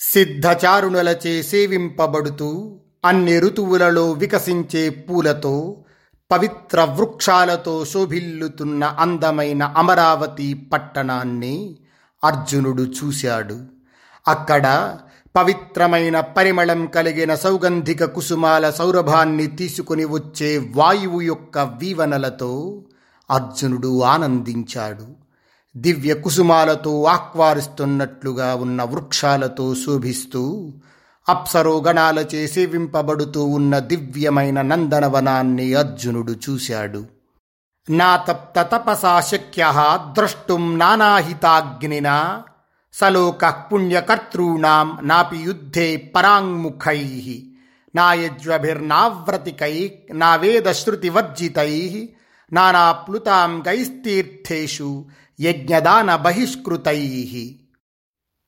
సిద్ధచారుణులచే సేవింపబడుతూ అన్ని ఋతువులలో వికసించే పూలతో పవిత్ర వృక్షాలతో శోభిల్లుతున్న అందమైన అమరావతి పట్టణాన్ని అర్జునుడు చూశాడు. అక్కడ పవిత్రమైన పరిమళం కలిగిన సౌగంధిక కుసుమాల సౌరభాన్ని తీసుకుని వచ్చే వాయువు యొక్క వీవనలతో అర్జునుడు ఆనందించాడు. దివ్య కుసుమాలతో ఆక్వారిస్తున్నట్లుగా ఉన్న వృక్షాలతో శోభిస్తూ అప్సరోగణాల చేసి సేవింపబడుతూ ఉన్న దివ్యమైన నందనవనాన్ని అర్జునుడు చూశాడు. నా తప్త తపసా శక్య ద్రష్టుం నానాహితాగ్నినా సలోక పుణ్యకర్తృణాం నాపి యుద్ధే పరాంగ్ముఖై నాయజ్వభిర్నావ్రతికై నా వేదశ్రుతివర్జితై నానాప్లుతాంగైస్తీర్థేషు యజ్ఞదాన బహిష్కృతై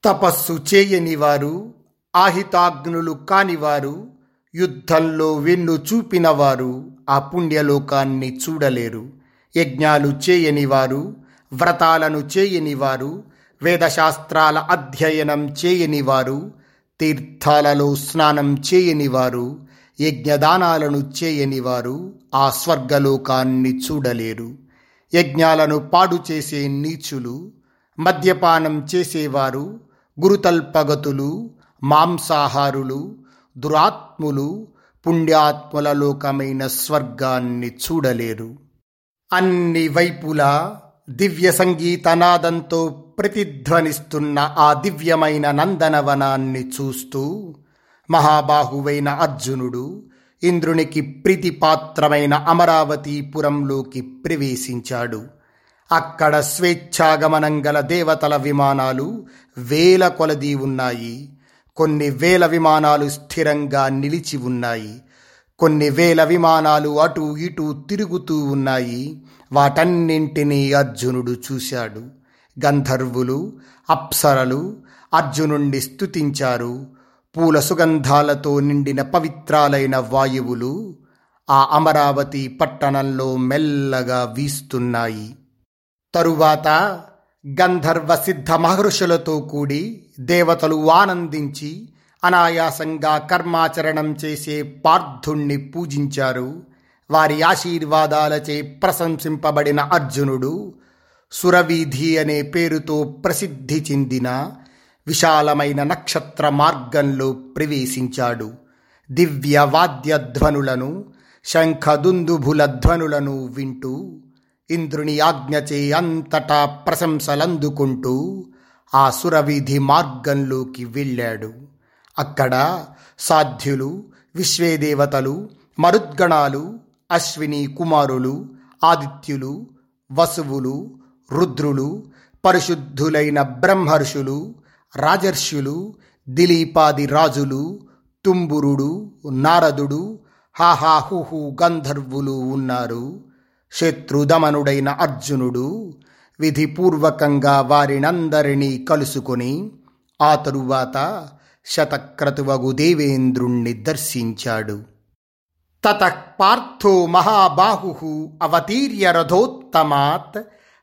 తపస్సు చేయనివారు ఆహితాగ్నులు కానివారు యుద్ధంలో వెన్ను చూపినవారు ఆ పుణ్యలోకాన్ని చూడలేరు. యజ్ఞాలు చేయనివారు వ్రతాలను చేయనివారు వేదశాస్త్రాల అధ్యయనం చేయనివారు తీర్థాలలో స్నానం చేయనివారు యజ్ఞదానాలను చేయనివారు ఆ స్వర్గలోకాన్ని చూడలేరు. యజ్ఞాలను పాడు చేసే నీచులు మద్యపానం చేసేవారు గురుతల్పగతులు మాంసాహారులు దురాత్ములు పుణ్యాత్ముల లోకమైన స్వర్గాన్ని చూడలేరు. అన్ని వైపులా దివ్య సంగీతనాదంతో ప్రతిధ్వనిస్తున్న ఆ దివ్యమైన నందనవనాన్ని చూస్తూ మహాబాహువైన అర్జునుడు ఇంద్రునికి ప్రీతిపాత్రమైన అమరావతీపురంలోకి ప్రవేశించాడు. అక్కడ స్వేచ్ఛాగమనం గల దేవతల విమానాలు వేల కొలది ఉన్నాయి. కొన్ని వేల విమానాలు స్థిరంగా నిలిచి ఉన్నాయి. కొన్ని వేల విమానాలు అటు ఇటు తిరుగుతూ ఉన్నాయి. వాటన్నింటినీ అర్జునుడు చూశాడు. గంధర్వులు అప్సరలు అర్జునుణ్ణి స్తుతించారు. పూల సుగంధాలతో నిండిన పవిత్రాలైన వాయువులు ఆ అమరావతి పట్టణంలో మెల్లగా వీస్తున్నాయి. తరువాత గంధర్వ సిద్ధ మహర్షులతో కూడి దేవతలు ఆనందించి అనాయాసంగా కర్మాచరణం చేసే పార్థుణ్ణి పూజించారు. వారి ఆశీర్వాదాలచే ప్రశంసింపబడిన అర్జునుడు సురవీధి అనే పేరుతో ప్రసిద్ధి చెందిన విశాలమైన నక్షత్ర మార్గంలో ప్రవేశించాడు. దివ్య వాద్యధ్వనులను శంఖదుందుభుల ధ్వనులను వింటూ ఇంద్రుని ఆజ్ఞచే అంతటా ప్రశంసలందుకుంటూ ఆ సురవీధి మార్గంలోకి వెళ్ళాడు. అక్కడ సాధ్యులు విశ్వేదేవతలు మరుద్గణాలు అశ్విని కుమారులు ఆదిత్యులు వసువులు రుద్రులు పరిశుద్ధులైన బ్రహ్మర్షులు రాజర్షులు దిలీపాది రాజులు తుంబురుడు నారదుడు హాహాహుహు గంధర్వులు ఉన్నారు. శత్రుదమనుడైన అర్జునుడు విధిపూర్వకంగా వారినందరినీ కలుసుకొని ఆ తరువాత శతక్రతువగు దేవేంద్రుణ్ణి దర్శించాడు. తత పార్థో మహాబాహు అవతీర్య రథోత్తమాత్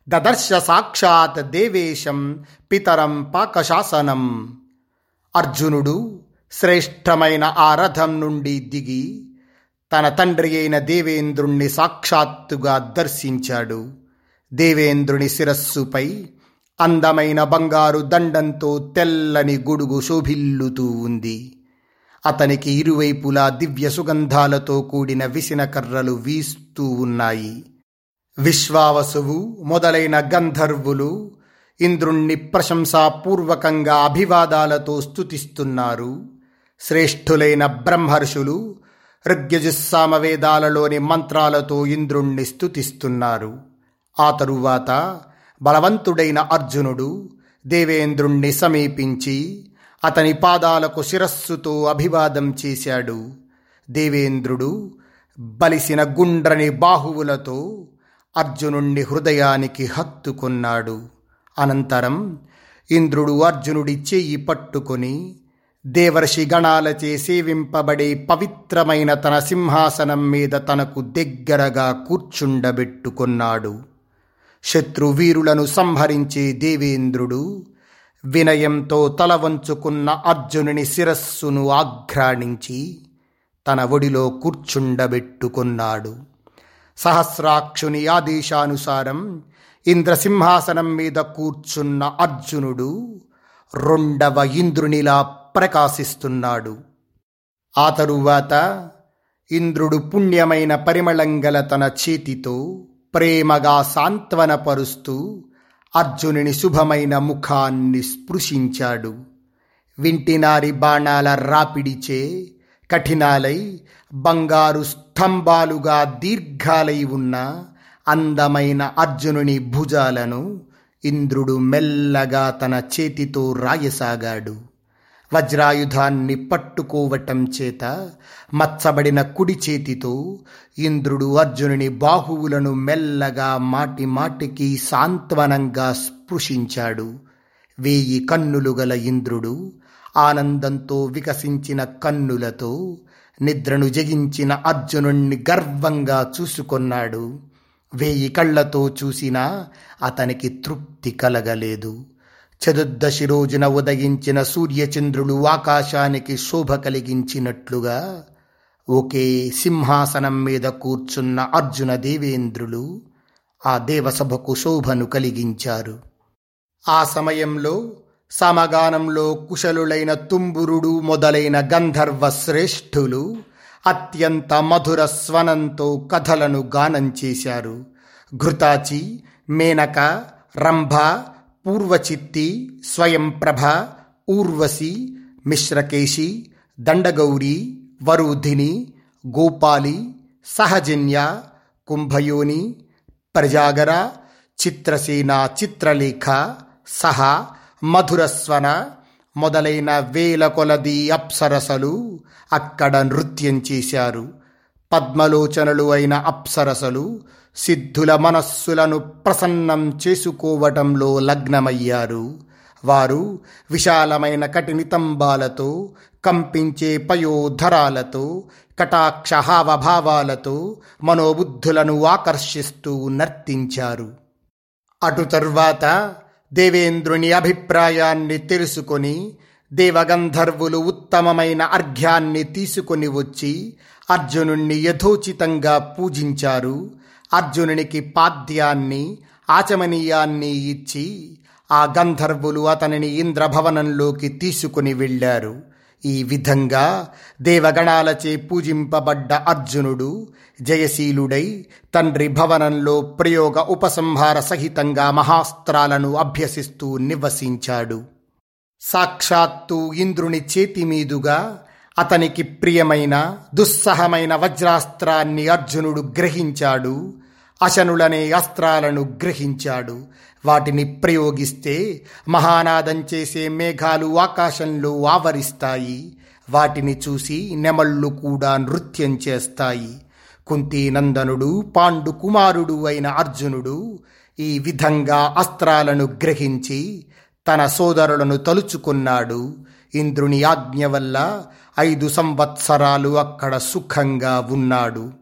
దదర్శ సాక్షాత్ దేవేశం పితరం పాకశాసనం. అర్జునుడు శ్రేష్టమైన ఆ రథం నుండి దిగి తన తండ్రి అయిన దేవేంద్రుణ్ణి సాక్షాత్తుగా దర్శించాడు. దేవేంద్రుని శిరస్సుపై అందమైన బంగారు దండంతో తెల్లని గొడుగు శోభిల్లుతూ ఉంది. అతనికి ఇరువైపులా దివ్య సుగంధాలతో కూడిన విసిన కర్రలు వీస్తూ ఉన్నాయి. విశ్వావసువు మొదలైన గంధర్వులు ఇంద్రుణ్ణి ప్రశంసాపూర్వకంగా అభివాదాలతో స్తుతిస్తున్నారు. శ్రేష్ఠులైన బ్రహ్మర్షులు ఋగ్యజుస్సామవేదాలలోని మంత్రాలతో ఇంద్రుణ్ణి స్తుతిస్తున్నారు. ఆ తరువాత బలవంతుడైన అర్జునుడు దేవేంద్రుణ్ణి సమీపించి అతని పాదాలకు శిరస్సుతో అభివాదం చేశాడు. దేవేంద్రుడు బలిసిన గుండ్రని బాహువులతో అర్జునుణ్ణి హృదయానికి హత్తుకున్నాడు అనంతరం ఇంద్రుడు అర్జునుడి చెయ్యి పట్టుకొని దేవర్షి గణాలచే సేవింపబడే పవిత్రమైన తన సింహాసనం మీద తనకు దగ్గరగా కూర్చుండబెట్టుకున్నాడు. శత్రువీరులను సంహరించే దేవేంద్రుడు వినయంతో తల వంచుకున్న అర్జునుని శిరస్సును ఆఘ్రాణించి తన ఒడిలో కూర్చుండబెట్టుకున్నాడు. సహస్రాక్షుని ఆదేశానుసారం ఇంద్రసింహాసనం మీద కూర్చున్న అర్జునుడు రెండవ ఇంద్రునిలా ప్రకాశిస్తున్నాడు. ఆ తరువాత ఇంద్రుడు పుణ్యమైన పరిమళంగల తన చేతితో ప్రేమగా సాంత్వనపరుస్తూ అర్జునుని శుభమైన ముఖాన్ని స్పృశించాడు. వింటినారి బాణాల రాపిడిచే కఠినాలై బంగారు స్తంభాలుగా దీర్ఘాలై ఉన్న అందమైన అర్జునుని భుజాలను ఇంద్రుడు మెల్లగా తన చేతితో రాయసాగాడు. వజ్రాయుధాన్ని పట్టుకోవటం చేత మచ్చబడిన కుడి చేతితో ఇంద్రుడు అర్జునుని బాహువులను మెల్లగా మాటి మాటికి సాంత్వనంగా స్పృశించాడు. వేయి కన్నులు గల ఇంద్రుడు ఆనందంతో వికసించిన కన్నులతో నిద్రను జగించిన అర్జునుణ్ణి గర్వంగా చూసుకొన్నాడు. వేయి కళ్ళతో చూసినా అతనికి తృప్తి కలగలేదు. చతుర్దశి రోజున ఉదయించిన సూర్యచంద్రులు ఆకాశానికి శోభ కలిగించినట్లుగా ఒకే సింహాసనం మీద కూర్చున్న అర్జున దేవేంద్రులు ఆ దేవసభకు శోభను కలిగించారు. ఆ సమయంలో సమగానంలో కుశలులైన తుంబురుడు మొదలైన గంధర్వ శ్రేష్ఠులు అత్యంత మధుర స్వనంతో కథలను గానం చేశారు. ఘృతాచి మేనక రంభ పూర్వచిత్తి స్వయంప్రభ ఊర్వశి మిశ్రకేశి దండగౌరి వరుధిని గోపాలి సహజన్య కుంభయోని ప్రజాగర చిత్రసేన చిత్రలేఖ సహా మధురస్వన మొదలైన వేల కొలది అప్సరసలు అక్కడ నృత్యం చేశారు. పద్మలోచనలు అయిన అప్సరసలు సిద్ధుల మనస్సులను ప్రసన్నం చేసుకోవటంలో లగ్నమయ్యారు. వారు విశాలమైన కఠినితంబాలతో కంపించే పయోధరాలతో కటాక్ష హావభావాలతో మనోబుద్ధులను ఆకర్షిస్తూ నర్తించారు. అటు తర్వాత దేవేంద్రుని అభిప్రాయాన్ని తెలుసుకొని దేవగంధర్వులు ఉత్తమమైన అర్ఘ్యాన్ని తీసుకొని వచ్చి అర్జునుణ్ణి యథోచితంగా పూజించారు. అర్జునునికి పాద్యాన్ని ఆచమనీయాన్ని ఇచ్చి ఆ గంధర్వులు అతనిని ఇంద్రభవనంలోకి తీసుకుని వెళ్ళారు. ఈ విధంగా దేవగణాలచే పూజింపబడ్డ అర్జునుడు జయశీలుడై తండ్రి భవనంలో ప్రయోగ ఉపసంహార సహితంగా మహాస్త్రాలను అభ్యసిస్తూ నివసించాడు. సాక్షాత్తు ఇంద్రుని చేతి మీదుగా అతనికి ప్రియమైన దుస్సహమైన వజ్రాస్త్రాన్ని అర్జునుడు గ్రహించాడు. అశనులనే అస్త్రాలను గ్రహించాడు. వాటిని ప్రయోగిస్తే మహానాదం చేసే మేఘాలు ఆకాశంలో ఆవరిస్తాయి. వాటిని చూసి నెమళ్ళు కూడా నృత్యం చేస్తాయి. కుంతీనందనుడు పాండు కుమారుడు అయిన అర్జునుడు ఈ విధంగా అస్త్రాలను గ్రహించి తన సోదరులను తలుచుకున్నాడు. ఇంద్రుని ఆజ్ఞ వల్ల ఐదు సంవత్సరాలు అక్కడ సుఖంగా ఉన్నాడు.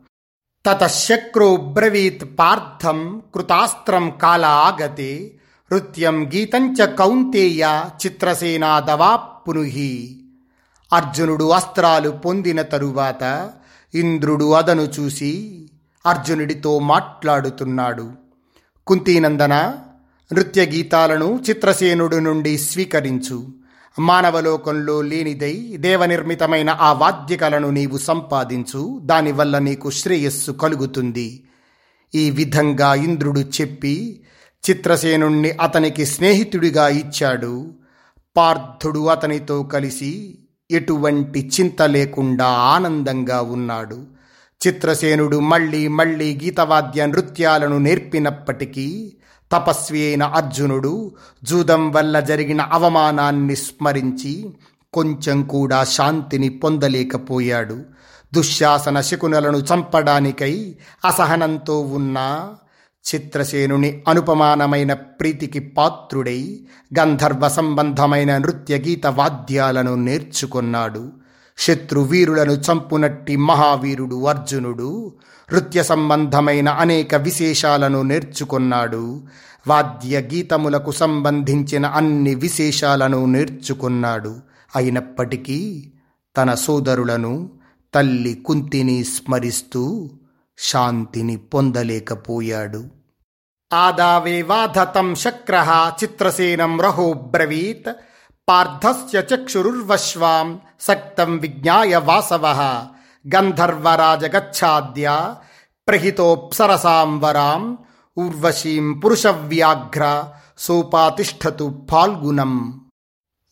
తతశక్రో బ్రవీత్ పార్థం కృతాస్త్రం కాలాగతే నృత్యం గీతంచ కౌంతేయ చిత్రసేనాదవాప్పునుహి అర్జునుడు అస్త్రాలు పొందిన తరువాత ఇంద్రుడు అదను చూసి అర్జునుడితో మాట్లాడుతున్నాడు. కుంతీనందన నృత్య గీతాలను చిత్రసేనుడి నుండి స్వీకరించు. మానవలోకంలో లేనిదై దేవనిర్మితమైన ఆ వాద్యకలను నీవు సంపాదించు. దానివల్ల నీకు శ్రేయస్సు కలుగుతుంది. ఈ విధంగా ఇంద్రుడు చెప్పి చిత్రసేనుణ్ణి అతనికి స్నేహితుడిగా ఇచ్చాడు. పార్థుడు అతనితో కలిసి ఎటువంటి చింత లేకుండా ఆనందంగా ఉన్నాడు. చిత్రసేనుడు మళ్ళీ మళ్ళీ గీతవాద్య నృత్యాలను నేర్పినప్పటికీ తపస్వి అయిన అర్జునుడు జూదం వల్ల జరిగిన అవమానాన్ని స్మరించి కొంచెం కూడా శాంతిని పొందలేకపోయాడు. దుశ్శాసన శకునులను చంపడానికై అసహనంతో ఉన్న చిత్రసేనుని అనుపమానమైన ప్రీతికి పాత్రుడై గంధర్వ సంబంధమైన నృత్య గీత వాద్యాలను నేర్చుకున్నాడు. శత్రువీరులను చంపునట్టి మహావీరుడు అర్జునుడు నృత్య సంబంధమైన అనేక విశేషాలను నేర్చుకున్నాడు. వాద్య గీతములకు సంబంధించిన అన్ని విశేషాలను నేర్చుకున్నాడు. అయినప్పటికీ తన సోదరులను తల్లి కుంతిని స్మరిస్తూ శాంతిని పొందలేకపోయాడు. ఆదావే వాధతం శక్ర చిత్రసేనం రహోబ్రవీత్ పార్థస్య చక్షురుర్వశ్వాం సక్తం విజ్ఞాయ వాసవ. గంధర్వరాజగచ్చాద్య ప్రహితోప్సరసాం వరాం ఊర్వశీం పురుషవ్యాఘ్ర సోపాతిష్ఠతు ఫాల్గుణం.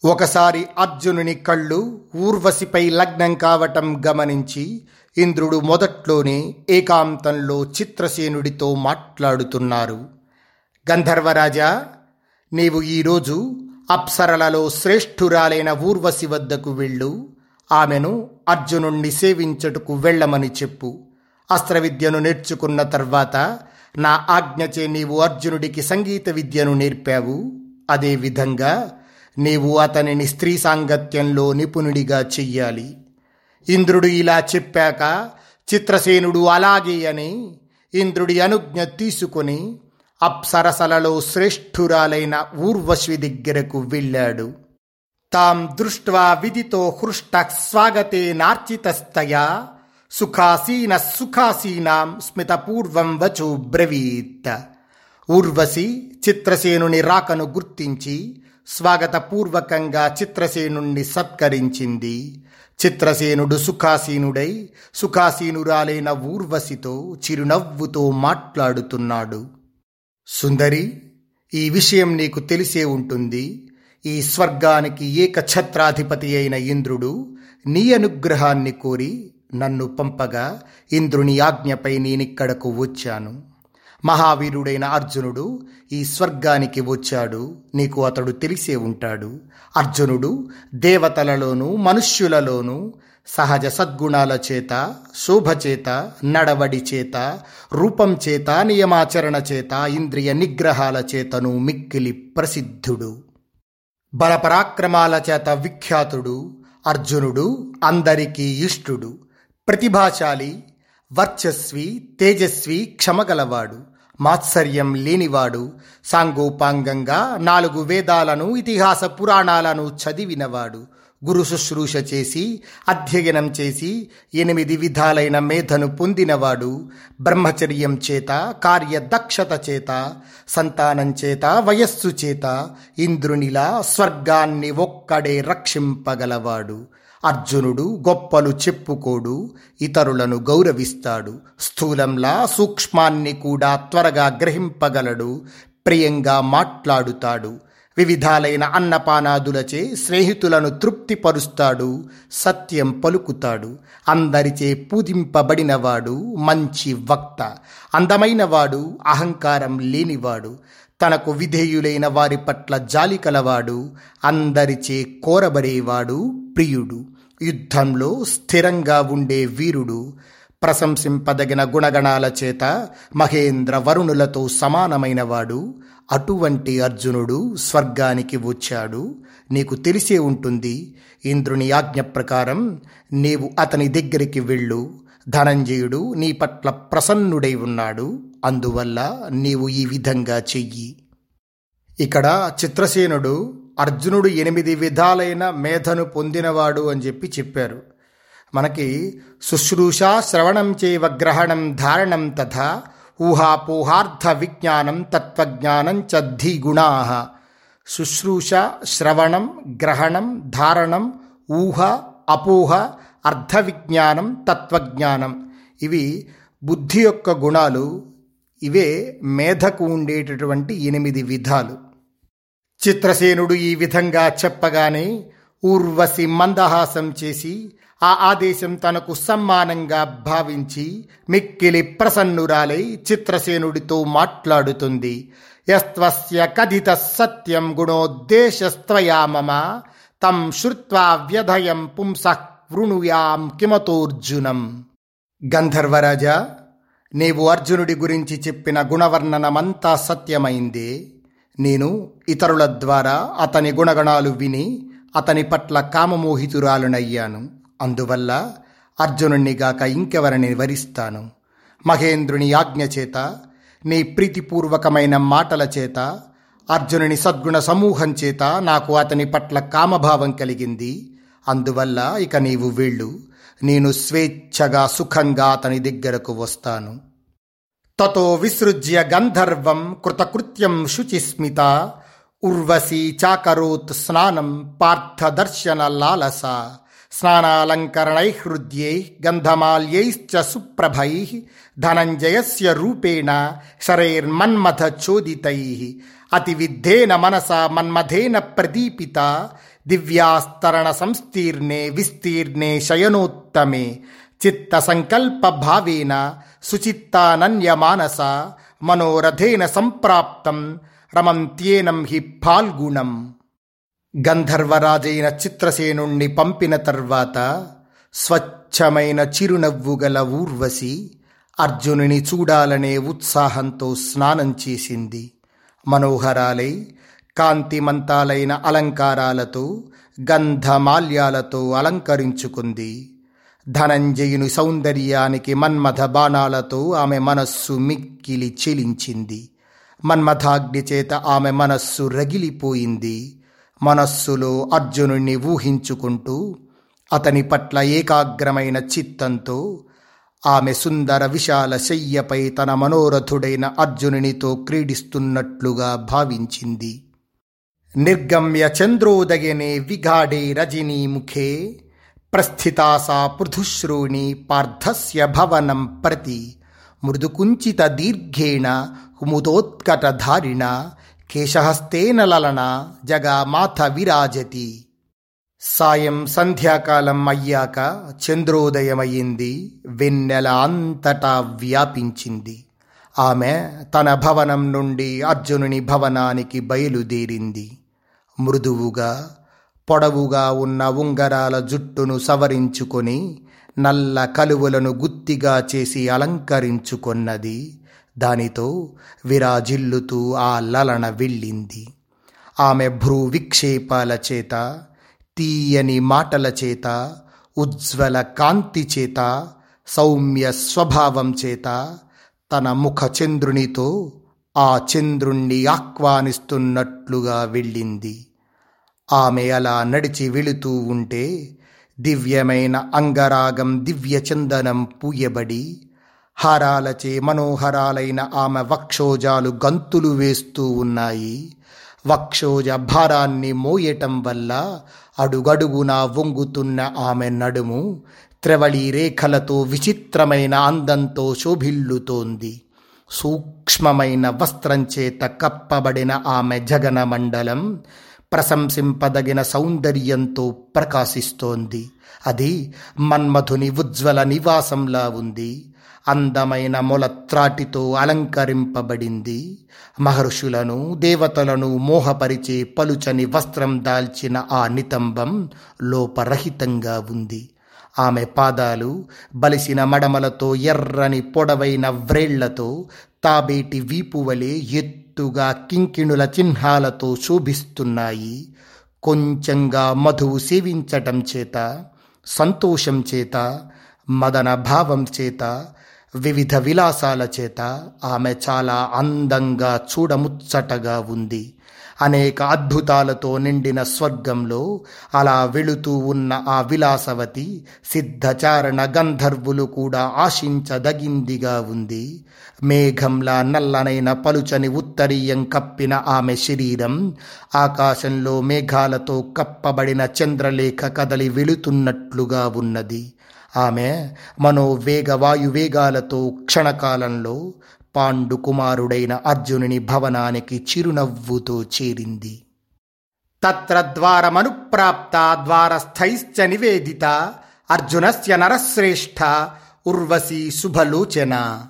ఒకసారి అర్జునుని కళ్ళు ఊర్వశిపై లగ్నం కావటం గమనించి ఇంద్రుడు మొదట్లోనే ఏకాంతంలో చిత్రసేనుడితో మాట్లాడుతున్నారు. గంధర్వరాజా నీవు ఈరోజు అప్సరలలో శ్రేష్ఠురాలైన ఊర్వశి వద్దకు వెళ్ళు. ఆమెను అర్జునుణ్ణి సేవించటకు వెళ్ళమని చెప్పు. అస్త్రవిద్యను నేర్చుకున్న తర్వాత నా ఆజ్ఞచే నీవు అర్జునుడికి సంగీత విద్యను నేర్పావు. అదేవిధంగా నీవు అతనిని స్త్రీ సాంగత్యంలో నిపుణుడిగా చెయ్యాలి. ఇంద్రుడు ఇలా చెప్పాక చిత్రసేనుడు అలాగే అని ఇంద్రుడి అనుజ్ఞ తీసుకొని అప్సరసలలో శ్రేష్ఠురాలైన ఊర్వశ్వి దగ్గరకు వెళ్ళాడు. తాం దృష్ట్వా విదితో హృష్ట స్వాగతే నార్చితస్తయా సుఖాసీన సుఖాసీనాం స్మితపూర్వం వచు బ్రవీత్. ఊర్వశి చిత్రసేనుని రాకను గుర్తించి స్వాగతపూర్వకంగా చిత్రసేనుణ్ణి సత్కరించింది. చిత్రసేనుడు సుఖాసీనుడై సుఖాసీనురాలైన ఊర్వశితో చిరునవ్వుతో మాట్లాడుతున్నాడు. సుందరి ఈ విషయం నీకు తెలిసే ఉంటుంది. ఈ స్వర్గానికి ఏకఛత్రాధిపతి అయిన ఇంద్రుడు నీ అనుగ్రహాన్ని కోరి నన్ను పంపగా ఇంద్రుని ఆజ్ఞపై నేనిక్కడకు వచ్చాను. మహావీరుడైన అర్జునుడు ఈ స్వర్గానికి వచ్చాడు. నీకు అతడు తెలిసే ఉంటాడు. అర్జునుడు దేవతలలోనూ మనుష్యులలోనూ సహజ సద్గుణాల చేత శోభ చేత నడవడి చేత రూపం చేత నియమాచరణ చేత ఇంద్రియ నిగ్రహాల చేతను మిక్కిలి ప్రసిద్ధుడు. బలపరాక్రమాల చేత విఖ్యాతుడు అర్జునుడు అందరికీ ఇష్టుడు. ప్రతిభాశాలి వర్చస్వి తేజస్వి క్షమగలవాడు. మాత్సర్యం లేనివాడు సాంగోపాంగంగా నాలుగు వేదాలను ఇతిహాస పురాణాలను చదివినవాడు. గురు శుశ్రూష చేసి అధ్యయనం చేసి ఎనిమిది విధాలైన మేధను పొందినవాడు బ్రహ్మచర్యం చేత కార్యదక్షత చేత సంతానం చేత వయస్సు చేత ఇంద్రునిలా స్వర్గాన్ని ఒక్కడే రక్షింపగలవాడు. అర్జునుడు గొప్పలు చెప్పుకోడు ఇతరులను గౌరవిస్తాడు. స్థూలంలా సూక్ష్మాన్ని కూడా త్వరగా గ్రహింపగలడు ప్రియంగా మాట్లాడుతాడు. వివిధాలైన అన్నపానాదులచే స్నేహితులను తృప్తిపరుస్తాడు సత్యం పలుకుతాడు. అందరిచే పూజింపబడినవాడు మంచి వక్త అందమైనవాడు అహంకారం లేనివాడు. తనకు విధేయులైన వారి పట్ల జాలి కలవాడు అందరిచే కోరబడేవాడు ప్రియుడు. యుద్ధంలో స్థిరంగా ఉండే వీరుడు ప్రశంసింపదగిన గుణగణాల చేత మహేంద్ర వరుణులతో సమానమైనవాడు. అటువంటి అర్జునుడు స్వర్గానికి వచ్చాడు. నీకు తెలిసే ఉంటుంది ఇంద్రుని ఆజ్ఞ ప్రకారం నీవు అతని దగ్గరికి వెళ్ళు. ధనంజయుడు నీ పట్ల ప్రసన్నుడై ఉన్నాడు. అందువల్ల నీవు ఈ విధంగా చెయ్యి. ఇక్కడ చిత్రసేనుడు అర్జునుడు ఎనిమిది విధాలైన మేధను పొందినవాడు అని చెప్పి చెప్పారు. మనకి శుశ్రూష శ్రవణం చేవ గ్రహణం ధారణం తథా ఊహాపోహార్థ విజ్ఞానం తత్వజ్ఞానం చ ధిగుణా. శుశ్రూష శ్రవణం గ్రహణం ధారణం ఊహ అపోహ అర్థ విజ్ఞానం తత్వజ్ఞానం ఇవి బుద్ధి యొక్క గుణాలు ఇవే మేధకు ఉండేటటువంటి ఎనిమిది విధాలు. చిత్రసేనుడు ఈ విధంగా చెప్పగానే ఊర్వశి మందహాసం చేసి ఆ ఆదేశం తనకు సమ్మానంగా భావించి మిక్కిలి ప్రసన్నురాలై చిత్రసేనుడితో మాట్లాడుతుంది. యస్త్వస్య కథిత సత్యం గుణోద్దేశస్త్వయా మమ తం శ్రుత్వా వ్యధయం పుంస వృణుయాం కిమతోర్జునం. గంధర్వరాజా నీవు అర్జునుడి గురించి చెప్పిన గుణవర్ణనమంతా సత్యమైందే. నేను ఇతరుల ద్వారా అతని గుణగణాలు విని అతని పట్ల కామమోహితురాలునయ్యాను. అందువల్ల అర్జునుణ్ణిగాక ఇంకెవరిని వరిస్తాను మహేంద్రుని ఆజ్ఞ చేత నీ ప్రీతిపూర్వకమైన మాటల చేత అర్జునుని సద్గుణ సమూహం చేత నాకు అతని పట్ల కామభావం కలిగింది. అందువల్ల ఇక నీవు వెళ్ళు. నేను స్వేచ్ఛగా సుఖంగా అతని దగ్గరకు వస్తాను. తతో విసృజ్య గంధర్వం కృతకృత్యం శుచిస్మిత. ఉర్వశీ చాకరోత్ స్నానం పార్థదర్శన లాలస స్నానాలంకరణై హృద్యై గంధమాల్యైశ్చ సుప్రభై ధనంజయస్య రూపేణ శరైర్మన్మథ చోదితై అతివిద్ధేన మనసా మన్మథేన ప్రదీపిత దివ్యాస్తరణ సంస్తీర్ణే విస్తీర్ణే శయనోత్తమే చిత్త సంకల్ప భావేన సుచిత్తానన్యమానస మనోరథేన సంప్రాప్తం రమంత్యేనం హి ఫాల్గుణం. గంధర్వరాజైన చిత్రసేనుణ్ణి పంపిన తర్వాత స్వచ్ఛమైన చిరునవ్వు గల ఊర్వశి అర్జునుని చూడాలనే ఉత్సాహంతో స్నానం చేసింది. మనోహరాలై కాంతిమంతాలైన అలంకారాలతో గంధమాల్యాలతో అలంకరించుకుంది. ధనంజయుని సౌందర్యానికి మన్మథ బాణాలతో ఆమె మనస్సు మిక్కిలి చెలించింది. మన్మథాగ్ని చేత ఆమె మనస్సు రగిలిపోయింది. మనస్సులో అర్జునుణ్ణి ఊహించుకుంటూ అతని పట్ల ఏకాగ్రమైన చిత్తంతో ఆమె సుందర విశాల శయ్యపై తన మనోరథుడైన అర్జునునితో క్రీడిస్తున్నట్లుగా భావించింది. నిర్గమ్య చంద్రోదయనే విఘాడే రజనీముఖే ప్రస్థితా సా పృథుశ్రూణి పార్థస్య భవనం ప్రతి మృదుకుంచిత దీర్ఘేణ కుముదోత్కటధారిణ కేశహస్తేన లలన జగామాథ విరాజతి. సాయం సంధ్యాకాలం అయ్యాక చంద్రోదయమయ్యింది వెన్నెల అంతటా వ్యాపించింది. ఆమె తన భవనం నుండి అర్జునుని భవనానికి బయలుదేరింది. మృదువుగా పొడవుగా ఉన్న ఉంగరాల జుట్టును సవరించుకొని నల్ల కలువలను గుత్తిగా చేసి అలంకరించుకొన్నది. దానితో విరాజిల్లుతూ ఆ లలన వెళ్ళింది. ఆమె భ్రూ విక్షేపాల చేత తీయని మాటల చేత ఉజ్వల కాంతి చేత సౌమ్య స్వభావం చేత తన ముఖ చంద్రునితో ఆ చంద్రుణ్ణి ఆహ్వానిస్తున్నట్లుగా వెళ్ళింది. ఆమె అలా నడిచి వెళుతూ ఉంటే దివ్యమైన అంగరాగం దివ్య చందనం పూయబడి హారాలచే మనోహరాలైన ఆమె వక్షోజాలు గంతులు వేస్తూ ఉన్నాయి వక్షోజ భారాన్ని మోయటం వల్ల అడుగడుగునా వంగుతున్న ఆమె నడుము త్రెవళి రేఖలతో విచిత్రమైన అందంతో శోభిల్లుతోంది సూక్ష్మమైన వస్త్రంచేత కప్పబడిన ఆమె జగన మండలం ప్రశంసింపదగిన సౌందర్యంతో ప్రకాశిస్తోంది. అది మన్మధుని ఉజ్వల నివాసంలా ఉంది. అందమైన మొలత్రాటితో అలంకరింపబడింది. మహర్షులను దేవతలను మోహపరిచే పలుచని వస్త్రం దాల్చిన ఆ నితంబం లోపరహితంగా ఉంది. ఆమె పాదాలు బలిసిన మడమలతో ఎర్రని పొడవైన వ్రేళ్ళతో తాబేటి వీపువలే ఎత్తుగా కింకిణుల చిహ్నాలతో శోభిస్తున్నాయి. కొంచెంగా మధువు సేవించటం చేత సంతోషం చేత మదన భావం చేత వివిధ విలాసాల చేత ఆమె చాలా అందంగా చూడముచ్చటగా ఉంది. అనేక అద్భుతాలతో నిండిన స్వర్గంలో అలా వెళుతూ ఉన్న ఆ విలాసవతి సిద్ధచారణ గంధర్వులు కూడా ఆశించదగిందిగా ఉంది. మేఘంలా నల్లనైన పలుచని ఉత్తరీయం కప్పిన ఆమె శరీరం ఆకాశంలో మేఘాలతో కప్పబడిన చంద్రలేఖ కదలి వెళుతున్నట్లుగా ఉన్నది. ఆమె మనోవేగ వాయువేగాలతో క్షణకాలంలో పాండు కుమారుడైన అర్జునుని భవనానికి చిరునవ్వుతో చేరింది. తత్ర ద్వారమనుప్రాప్త ద్వారస్థైశ్చ నివేదిత అర్జునస్య నరశ్రేష్ఠ ఉర్వశి శుభలోచన.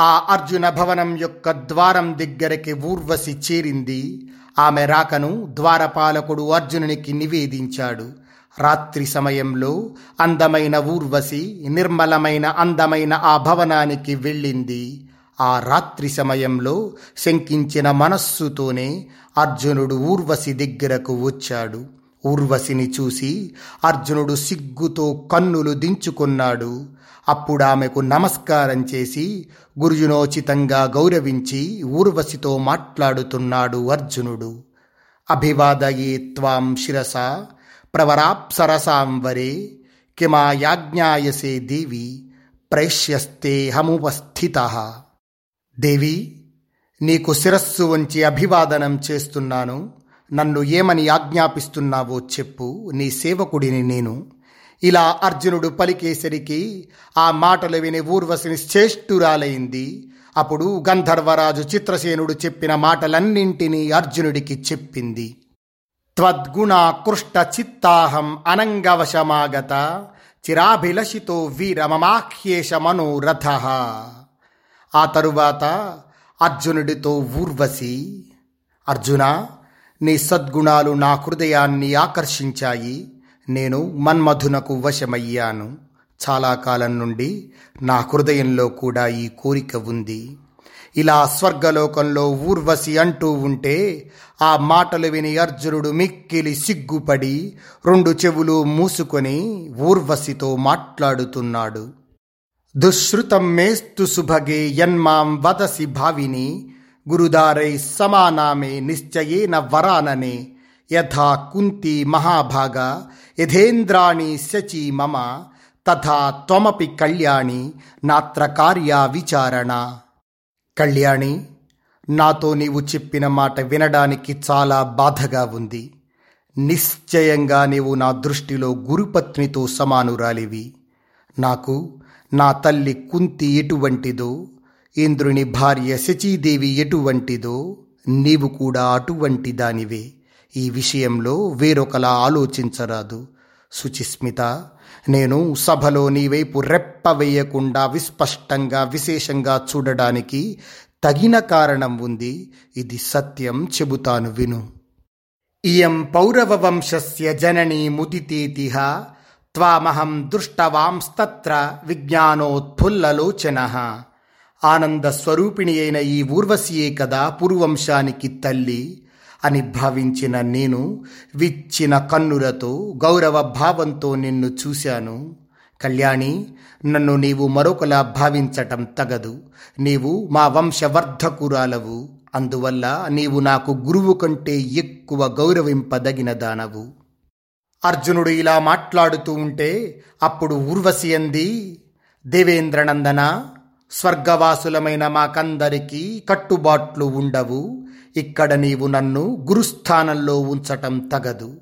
ఆ అర్జున భవనం యొక్క ద్వారం దగ్గరికి ఊర్వశి చేరింది. ఆమె రాకను ద్వారపాలకుడు అర్జునునికి నివేదించాడు. రాత్రి సమయంలో అందమైన ఊర్వశి నిర్మలమైన అందమైన ఆ భవనానికి వెళ్ళింది. ఆ రాత్రి సమయంలో శంకించిన మనస్సుతోనే అర్జునుడు ఊర్వశి దగ్గరకు వచ్చాడు. ఊర్వశిని చూసి అర్జునుడు సిగ్గుతో కన్నులు దించుకున్నాడు. అప్పుడు ఆమెకు నమస్కారం చేసి గురుజునోచితంగా గౌరవించి ఊర్వశితో మాట్లాడుతున్నాడు అర్జునుడు. అభివాదయే త్వాం శిరస ప్రవరాప్సరసాం వరే కిమా యాజ్ఞాయసే దేవి ప్రైష్యస్తే హముపస్థిత. దేవి నీకు శిరస్సు వంచి అభివాదనం చేస్తున్నాను. నన్ను ఏమని ఆజ్ఞాపిస్తున్నావో చెప్పు. నీ సేవకుడిని నేను. ఇలా అర్జునుడు పలికేసరికి ఆ మాటలు విని ఊర్వశిని శ్రేష్ఠురాలైంది. అప్పుడు గంధర్వరాజు చిత్రసేనుడు చెప్పిన మాటలన్నింటినీ అర్జునుడికి చెప్పింది. త్వద్గుణాకృష్ట చిత్తాహం అనంగవశమాగత. చిరాభిలషితో వీరమమాఖ్యేష మనోరథ. ఆ తరువాత అర్జునుడితో ఊర్వశి అర్జున నీ సద్గుణాలు నా హృదయాన్ని ఆకర్షించాయి. నేను మన్మధునకు వశమయ్యాను. చాలా కాలం నుండి నా హృదయంలో కూడా ఈ కోరిక ఉంది. ఇలా స్వర్గలోకంలో ఊర్వశి అంటూ ఉంటే ఆ మాటలు విని అర్జునుడు మిక్కిలి సిగ్గుపడి రెండు చెవులు మూసుకొని ఊర్వశితో మాట్లాడుతున్నాడు. దుశ్రుతం మేస్తు సుభగే యన్మాం వదసి భావిని గురుదారై సమానామే నిశ్చయేన వరాననే యథా కుంతి మహాభాగ యథేంద్రాణి శచి మమ తథా త్వమపి కళ్యాణి నాత్ర కార్యా విచారణ కళ్యాణి నాతో నీవు చెప్పిన మాట వినడానికి చాలా బాధగా ఉంది నిశ్చయంగా నీవు నా దృష్టిలో గురుపత్నితో సమానురాలివి నాకు నా తల్లి కుంతి ఎటువంటిదో? ఇంద్రుని భార్య శచీదేవి ఎటువంటిదో? నీవు కూడా అటువంటి దానివే ఈ విషయంలో వేరొకలా ఆలోచించరాదు. సుచిస్మిత నేను సభలో నీ వైపు రెప్ప వేయకుండా విస్పష్టంగా విశేషంగా చూడడానికి తగిన కారణం ఉంది. ఇది సత్యం చెబుతాను విను. ఇయం పౌరవ వంశస్య జననీ ముదితేతిహ. త్వామహం దృష్టవాంస్తత్ర విజ్ఞానోత్ఫుల్లలోచన. ఆనందస్వరూపిణి అయిన ఈ ఊర్వశియే కదా పూర్వంశానికి తల్లి అని భావించిన నేను విచ్చిన కన్నులతో గౌరవ భావంతో నిన్ను చూశాను. కళ్యాణి నన్ను నీవు మరొకలా భావించటం తగదు. నీవు మా వంశవర్ధకురాలవు. అందువల్ల నీవు నాకు గురువు కంటే ఎక్కువ గౌరవింపదగిన దానవు. అర్జునుడు ఇలా మాట్లాడుతూ ఉంటే అప్పుడు ఊర్వశి అంది దేవేంద్రనందన స్వర్గవాసులమైన మాకందరికీ కట్టుబాట్లు ఉండవు. ఇక్కడ నీవు నన్ను గురుస్థానంలో ఉంచటం తగదు.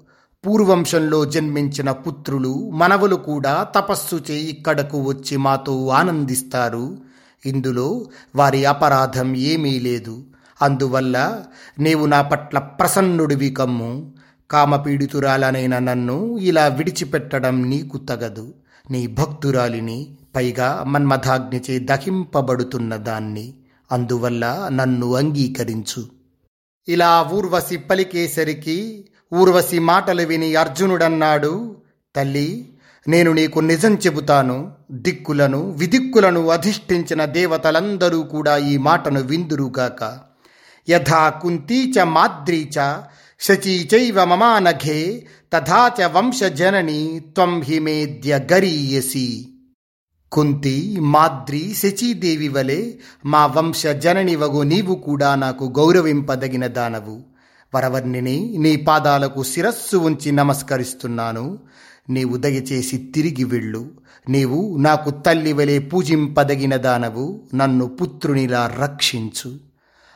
పూర్వంశంలో జన్మించిన పుత్రులు మనవలు కూడా తపస్సు చేయి ఇక్కడకు వచ్చి మాతో ఆనందిస్తారు. ఇందులో వారి అపరాధం ఏమీ లేదు. అందువల్ల నీవు నా పట్ల ప్రసన్నుడివి కమ్ము. కామపీడితురాలనైన నన్ను ఇలా విడిచిపెట్టడం నీకు తగదు. నీ భక్తురాలిని పైగా మన్మథాగ్నిచే దహింపబడుతున్న దాన్ని అందువల్ల నన్ను అంగీకరించు. ఇలా ఊర్వశి పలికేసరికి ఊర్వశి మాటలు విని అర్జునుడన్నాడు తల్లి నేను నీకు నిజం చెబుతాను. దిక్కులను విదిక్కులను అధిష్ఠించిన దేవతలందరూ కూడా ఈ మాటను విందురుగాక. యథా కుంతీచ మాద్రీచ శచీచైవ మమానఘే తథా చ వంశజనని త్వం హిమేద్య గరీయసి కుంతి మాద్రి శచీదేవి వలె మా వంశ జననివగు నీవు కూడా నాకు గౌరవింపదగిన దానవు. వరవర్ణిని నీ పాదాలకు శిరస్సు ఉంచి నమస్కరిస్తున్నాను. నీవు దయచేసి తిరిగి వెళ్ళు. నీవు నాకు తల్లి వలె పూజింపదగిన దానవు. నన్ను పుత్రునిలా రక్షించు.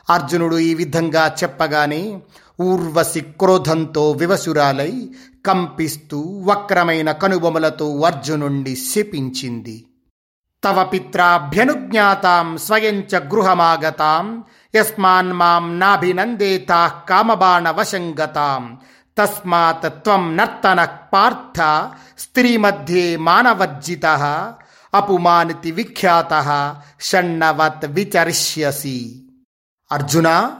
అర్జునుడు ఈ విధంగా చెప్పగానే ఊర్వశి క్రోధంతో వివసురాలై కంపిస్తూ వక్రమైన కనుబొమలతో అర్జునుండి శపించింది. తవ పిత్రాభ్యనుజ్ఞాతాం స్వయం చ గృహమాగతాం యస్మాన్ మాం నాభినందేతా కామబాణవశంగతాం తస్మాత్ త్వం నర్తన పార్థ స్త్రీ మధ్యే మానవర్జిత అపుమానితి విఖ్యాత షణ్ణవత్ విచరిష్యసి. అర్జున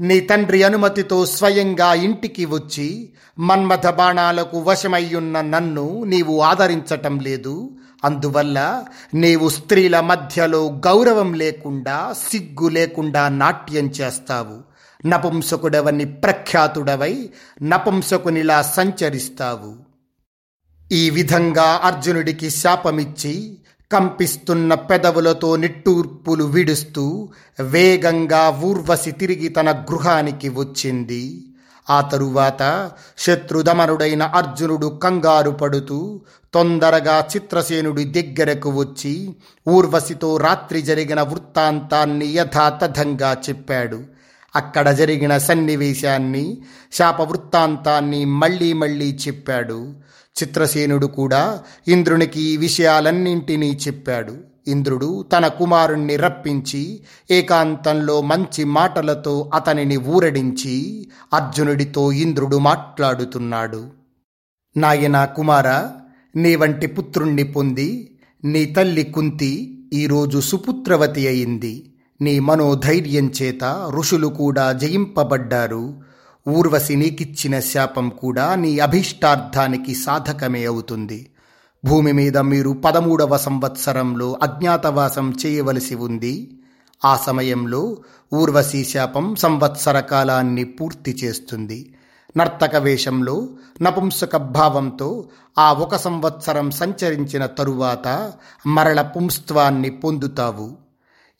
నీ తండ్రి అనుమతితో స్వయంగా ఇంటికి వచ్చి మన్మథ బాణాలకు వశమయ్యున్న నన్ను నీవు ఆదరించటం లేదు. అందువల్ల నీవు స్త్రీల మధ్యలో గౌరవం లేకుండా సిగ్గు లేకుండా నాట్యం చేస్తావు. నపుంసకుడవని ప్రఖ్యాతుడవై నపుంసకునిలా సంచరిస్తావు. ఈ విధంగా అర్జునుడికి శాపమిచ్చి కంపిస్తున్న పెదవులతో నిట్టూర్పులు విడుస్తూ వేగంగా ఊర్వశి తిరిగి తన గృహానికి వచ్చింది. ఆ తరువాత శత్రుదమనుడైన అర్జునుడు కంగారు పడుతూ తొందరగా చిత్రసేనుడి దగ్గరకు వచ్చి ఊర్వశితో రాత్రి జరిగిన వృత్తాంతాన్ని యథాతథంగా చెప్పాడు. అక్కడ జరిగిన సన్నివేశాన్ని శాప వృత్తాంతాన్ని మళ్ళీ మళ్ళీ చెప్పాడు. చిత్రసేనుడు కూడా ఇంద్రునికి ఈ విషయాలన్నింటినీ చెప్పాడు. ఇంద్రుడు తన కుమారుణ్ణి రప్పించి ఏకాంతంలో మంచి మాటలతో అతనిని ఊరడించి అర్జునుడితో ఇంద్రుడు మాట్లాడుతున్నాడు. నాయన కుమార నీ వంటి పుత్రుణ్ణి పొంది నీ తల్లి కుంతి ఈరోజు సుపుత్రవతి అయింది. నీ మనోధైర్యం చేత ఋషులు కూడా జయింపబడ్డారు. ఊర్వశి నీకిచ్చిన శాపం కూడా నీ అభీష్టార్థానికి సాధకమే అవుతుంది. భూమి మీద మీరు పదమూడవ సంవత్సరంలో అజ్ఞాతవాసం చేయవలసి ఉంది. ఆ సమయంలో ఊర్వశీ శాపం సంవత్సర కాలాన్ని పూర్తి చేస్తుంది. నర్తక వేషంలో నపుంసక భావంతో ఆ ఒక సంవత్సరం సంచరించిన తరువాత మరల పుంస్త్వాన్ని పొందుతావు.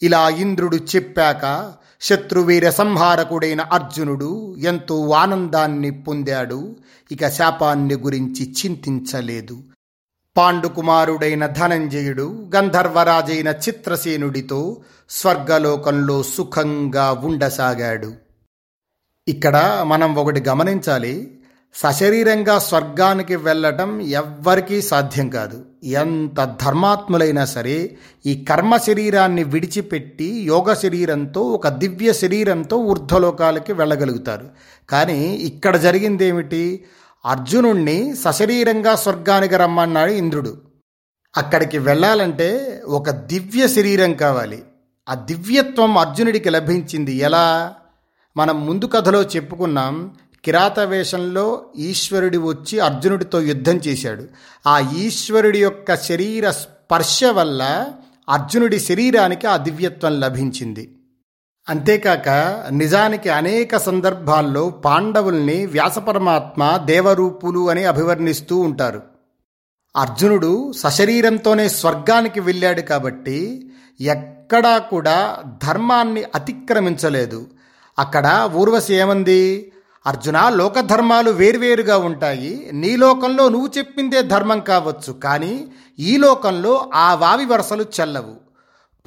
ఇలా ఇంద్రుడు చెప్పాక శత్రువీర సంహారకుడైన అర్జునుడు ఎంతో ఆనందాన్ని పొందాడు. ఇక శాపాన్ని గురించి చింతించలేదు. పాండుకుమారుడైన ధనంజయుడు గంధర్వరాజైన చిత్రసేనుడితో స్వర్గలోకంలో సుఖంగా ఉండసాగాడు. ఇక్కడ మనం ఒకటి గమనించాలి. సశరీరంగా స్వర్గానికి వెళ్ళటం ఎవ్వరికీ సాధ్యం కాదు. ఎంత ధర్మాత్ములైనా సరే ఈ కర్మ శరీరాన్ని విడిచిపెట్టి యోగ శరీరంతో ఒక దివ్య శరీరంతో ఊర్ధ్వలోకాలకి వెళ్ళగలుగుతారు. కానీ ఇక్కడ జరిగింది ఏమిటి అర్జునుణ్ణి సశరీరంగా స్వర్గానికి రమ్మన్నాడు ఇంద్రుడు. అక్కడికి వెళ్ళాలంటే ఒక దివ్య శరీరం కావాలి. ఆ దివ్యత్వం అర్జునుడికి లభించింది ఎలా? మనం ముందు కథలో చెప్పుకున్నాం కిరాత వేషంలో ఈశ్వరుడి వచ్చి అర్జునుడితో యుద్ధం చేశాడు. ఆ ఈశ్వరుడి యొక్క శరీర స్పర్శ వల్ల అర్జునుడి శరీరానికి ఆ దివ్యత్వం లభించింది. అంతేకాక నిజానికి అనేక సందర్భాల్లో పాండవుల్ని వ్యాసపరమాత్మ దేవరూపులు అని అభివర్ణిస్తూ ఉంటారు. అర్జునుడు సశరీరంతోనే స్వర్గానికి వెళ్ళాడు కాబట్టి ఎక్కడా కూడా ధర్మాన్ని అతిక్రమించలేదు. అక్కడ ఊర్వశి ఏమంది? అర్జున లోకధర్మాలు వేర్వేరుగా ఉంటాయి. నీ లోకంలో నువ్వు చెప్పిందే ధర్మం కావచ్చు కానీ ఈ లోకంలో ఆ వావి వరసలు చెల్లవు.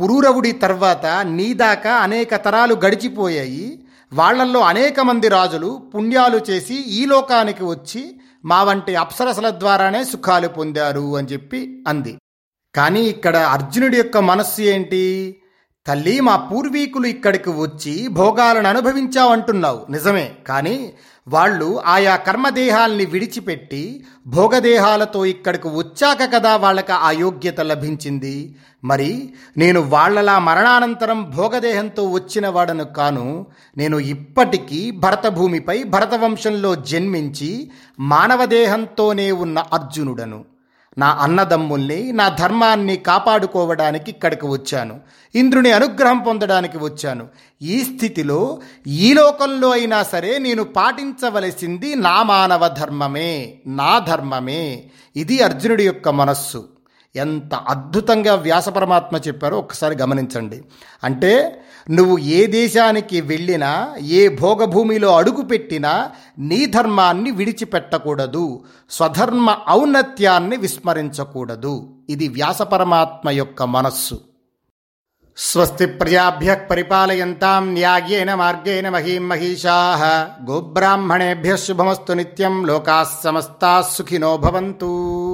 పురూరవుడి తర్వాత నీ దాకా అనేక తరాలు గడిచిపోయాయి. వాళ్ళల్లో అనేక మంది రాజులు పుణ్యాలు చేసి ఈ లోకానికి వచ్చి మా వంటి అప్సరసల ద్వారానే సుఖాలు పొందారు అని చెప్పి అంది. కానీ ఇక్కడ అర్జునుడి యొక్క మనస్సు ఏంటి? తల్లి మా పూర్వీకులు ఇక్కడికి వచ్చి భోగాలను అనుభవించావంటున్నావు. నిజమే. కానీ వాళ్ళు ఆయా కర్మదేహాల్ని విడిచిపెట్టి భోగదేహాలతో ఇక్కడికి వచ్చాక కదా వాళ్ళకి ఆ యోగ్యత లభించింది. మరి నేను వాళ్ళలా మరణానంతరం భోగదేహంతో వచ్చిన వాడను కాను నేను ఇప్పటికీ భరతభూమిపై భరతవంశంలో జన్మించి మానవదేహంతోనే ఉన్న అర్జునుడను. నా అన్నదమ్ముల్ని నా ధర్మాన్ని కాపాడుకోవడానికి ఇక్కడికి వచ్చాను. ఇంద్రుని అనుగ్రహం పొందడానికి వచ్చాను. ఈ స్థితిలో ఈ లోకంలో అయినా సరే నేను పాటించవలసింది నా మానవ ధర్మమే నా ధర్మమే. ఇది అర్జునుడి యొక్క మనస్సు. ఎంత అద్భుతంగా వ్యాసపరమాత్మ చెప్పారో ఒకసారి గమనించండి. అంటే నువ్వు ఏ దేశానికి వెళ్ళినా ఏ భోగభూమిలో అడుగుపెట్టినా నీ ధర్మాన్ని విడిచిపెట్టకూడదు. స్వధర్మ ఔన్నత్యాన్ని విస్మరించకూడదు. ఇది వ్యాసపరమాత్మ యొక్క మనస్సు. స్వస్తి ప్రజాభ్య పరిపాలయంతాం న్యాయేన మార్గేణ మహీం మహిషా. గోబ్రాహ్మణేభ్య శుభమస్తు నిత్యం. లోకా సమస్తా సుఖినో భవంతు.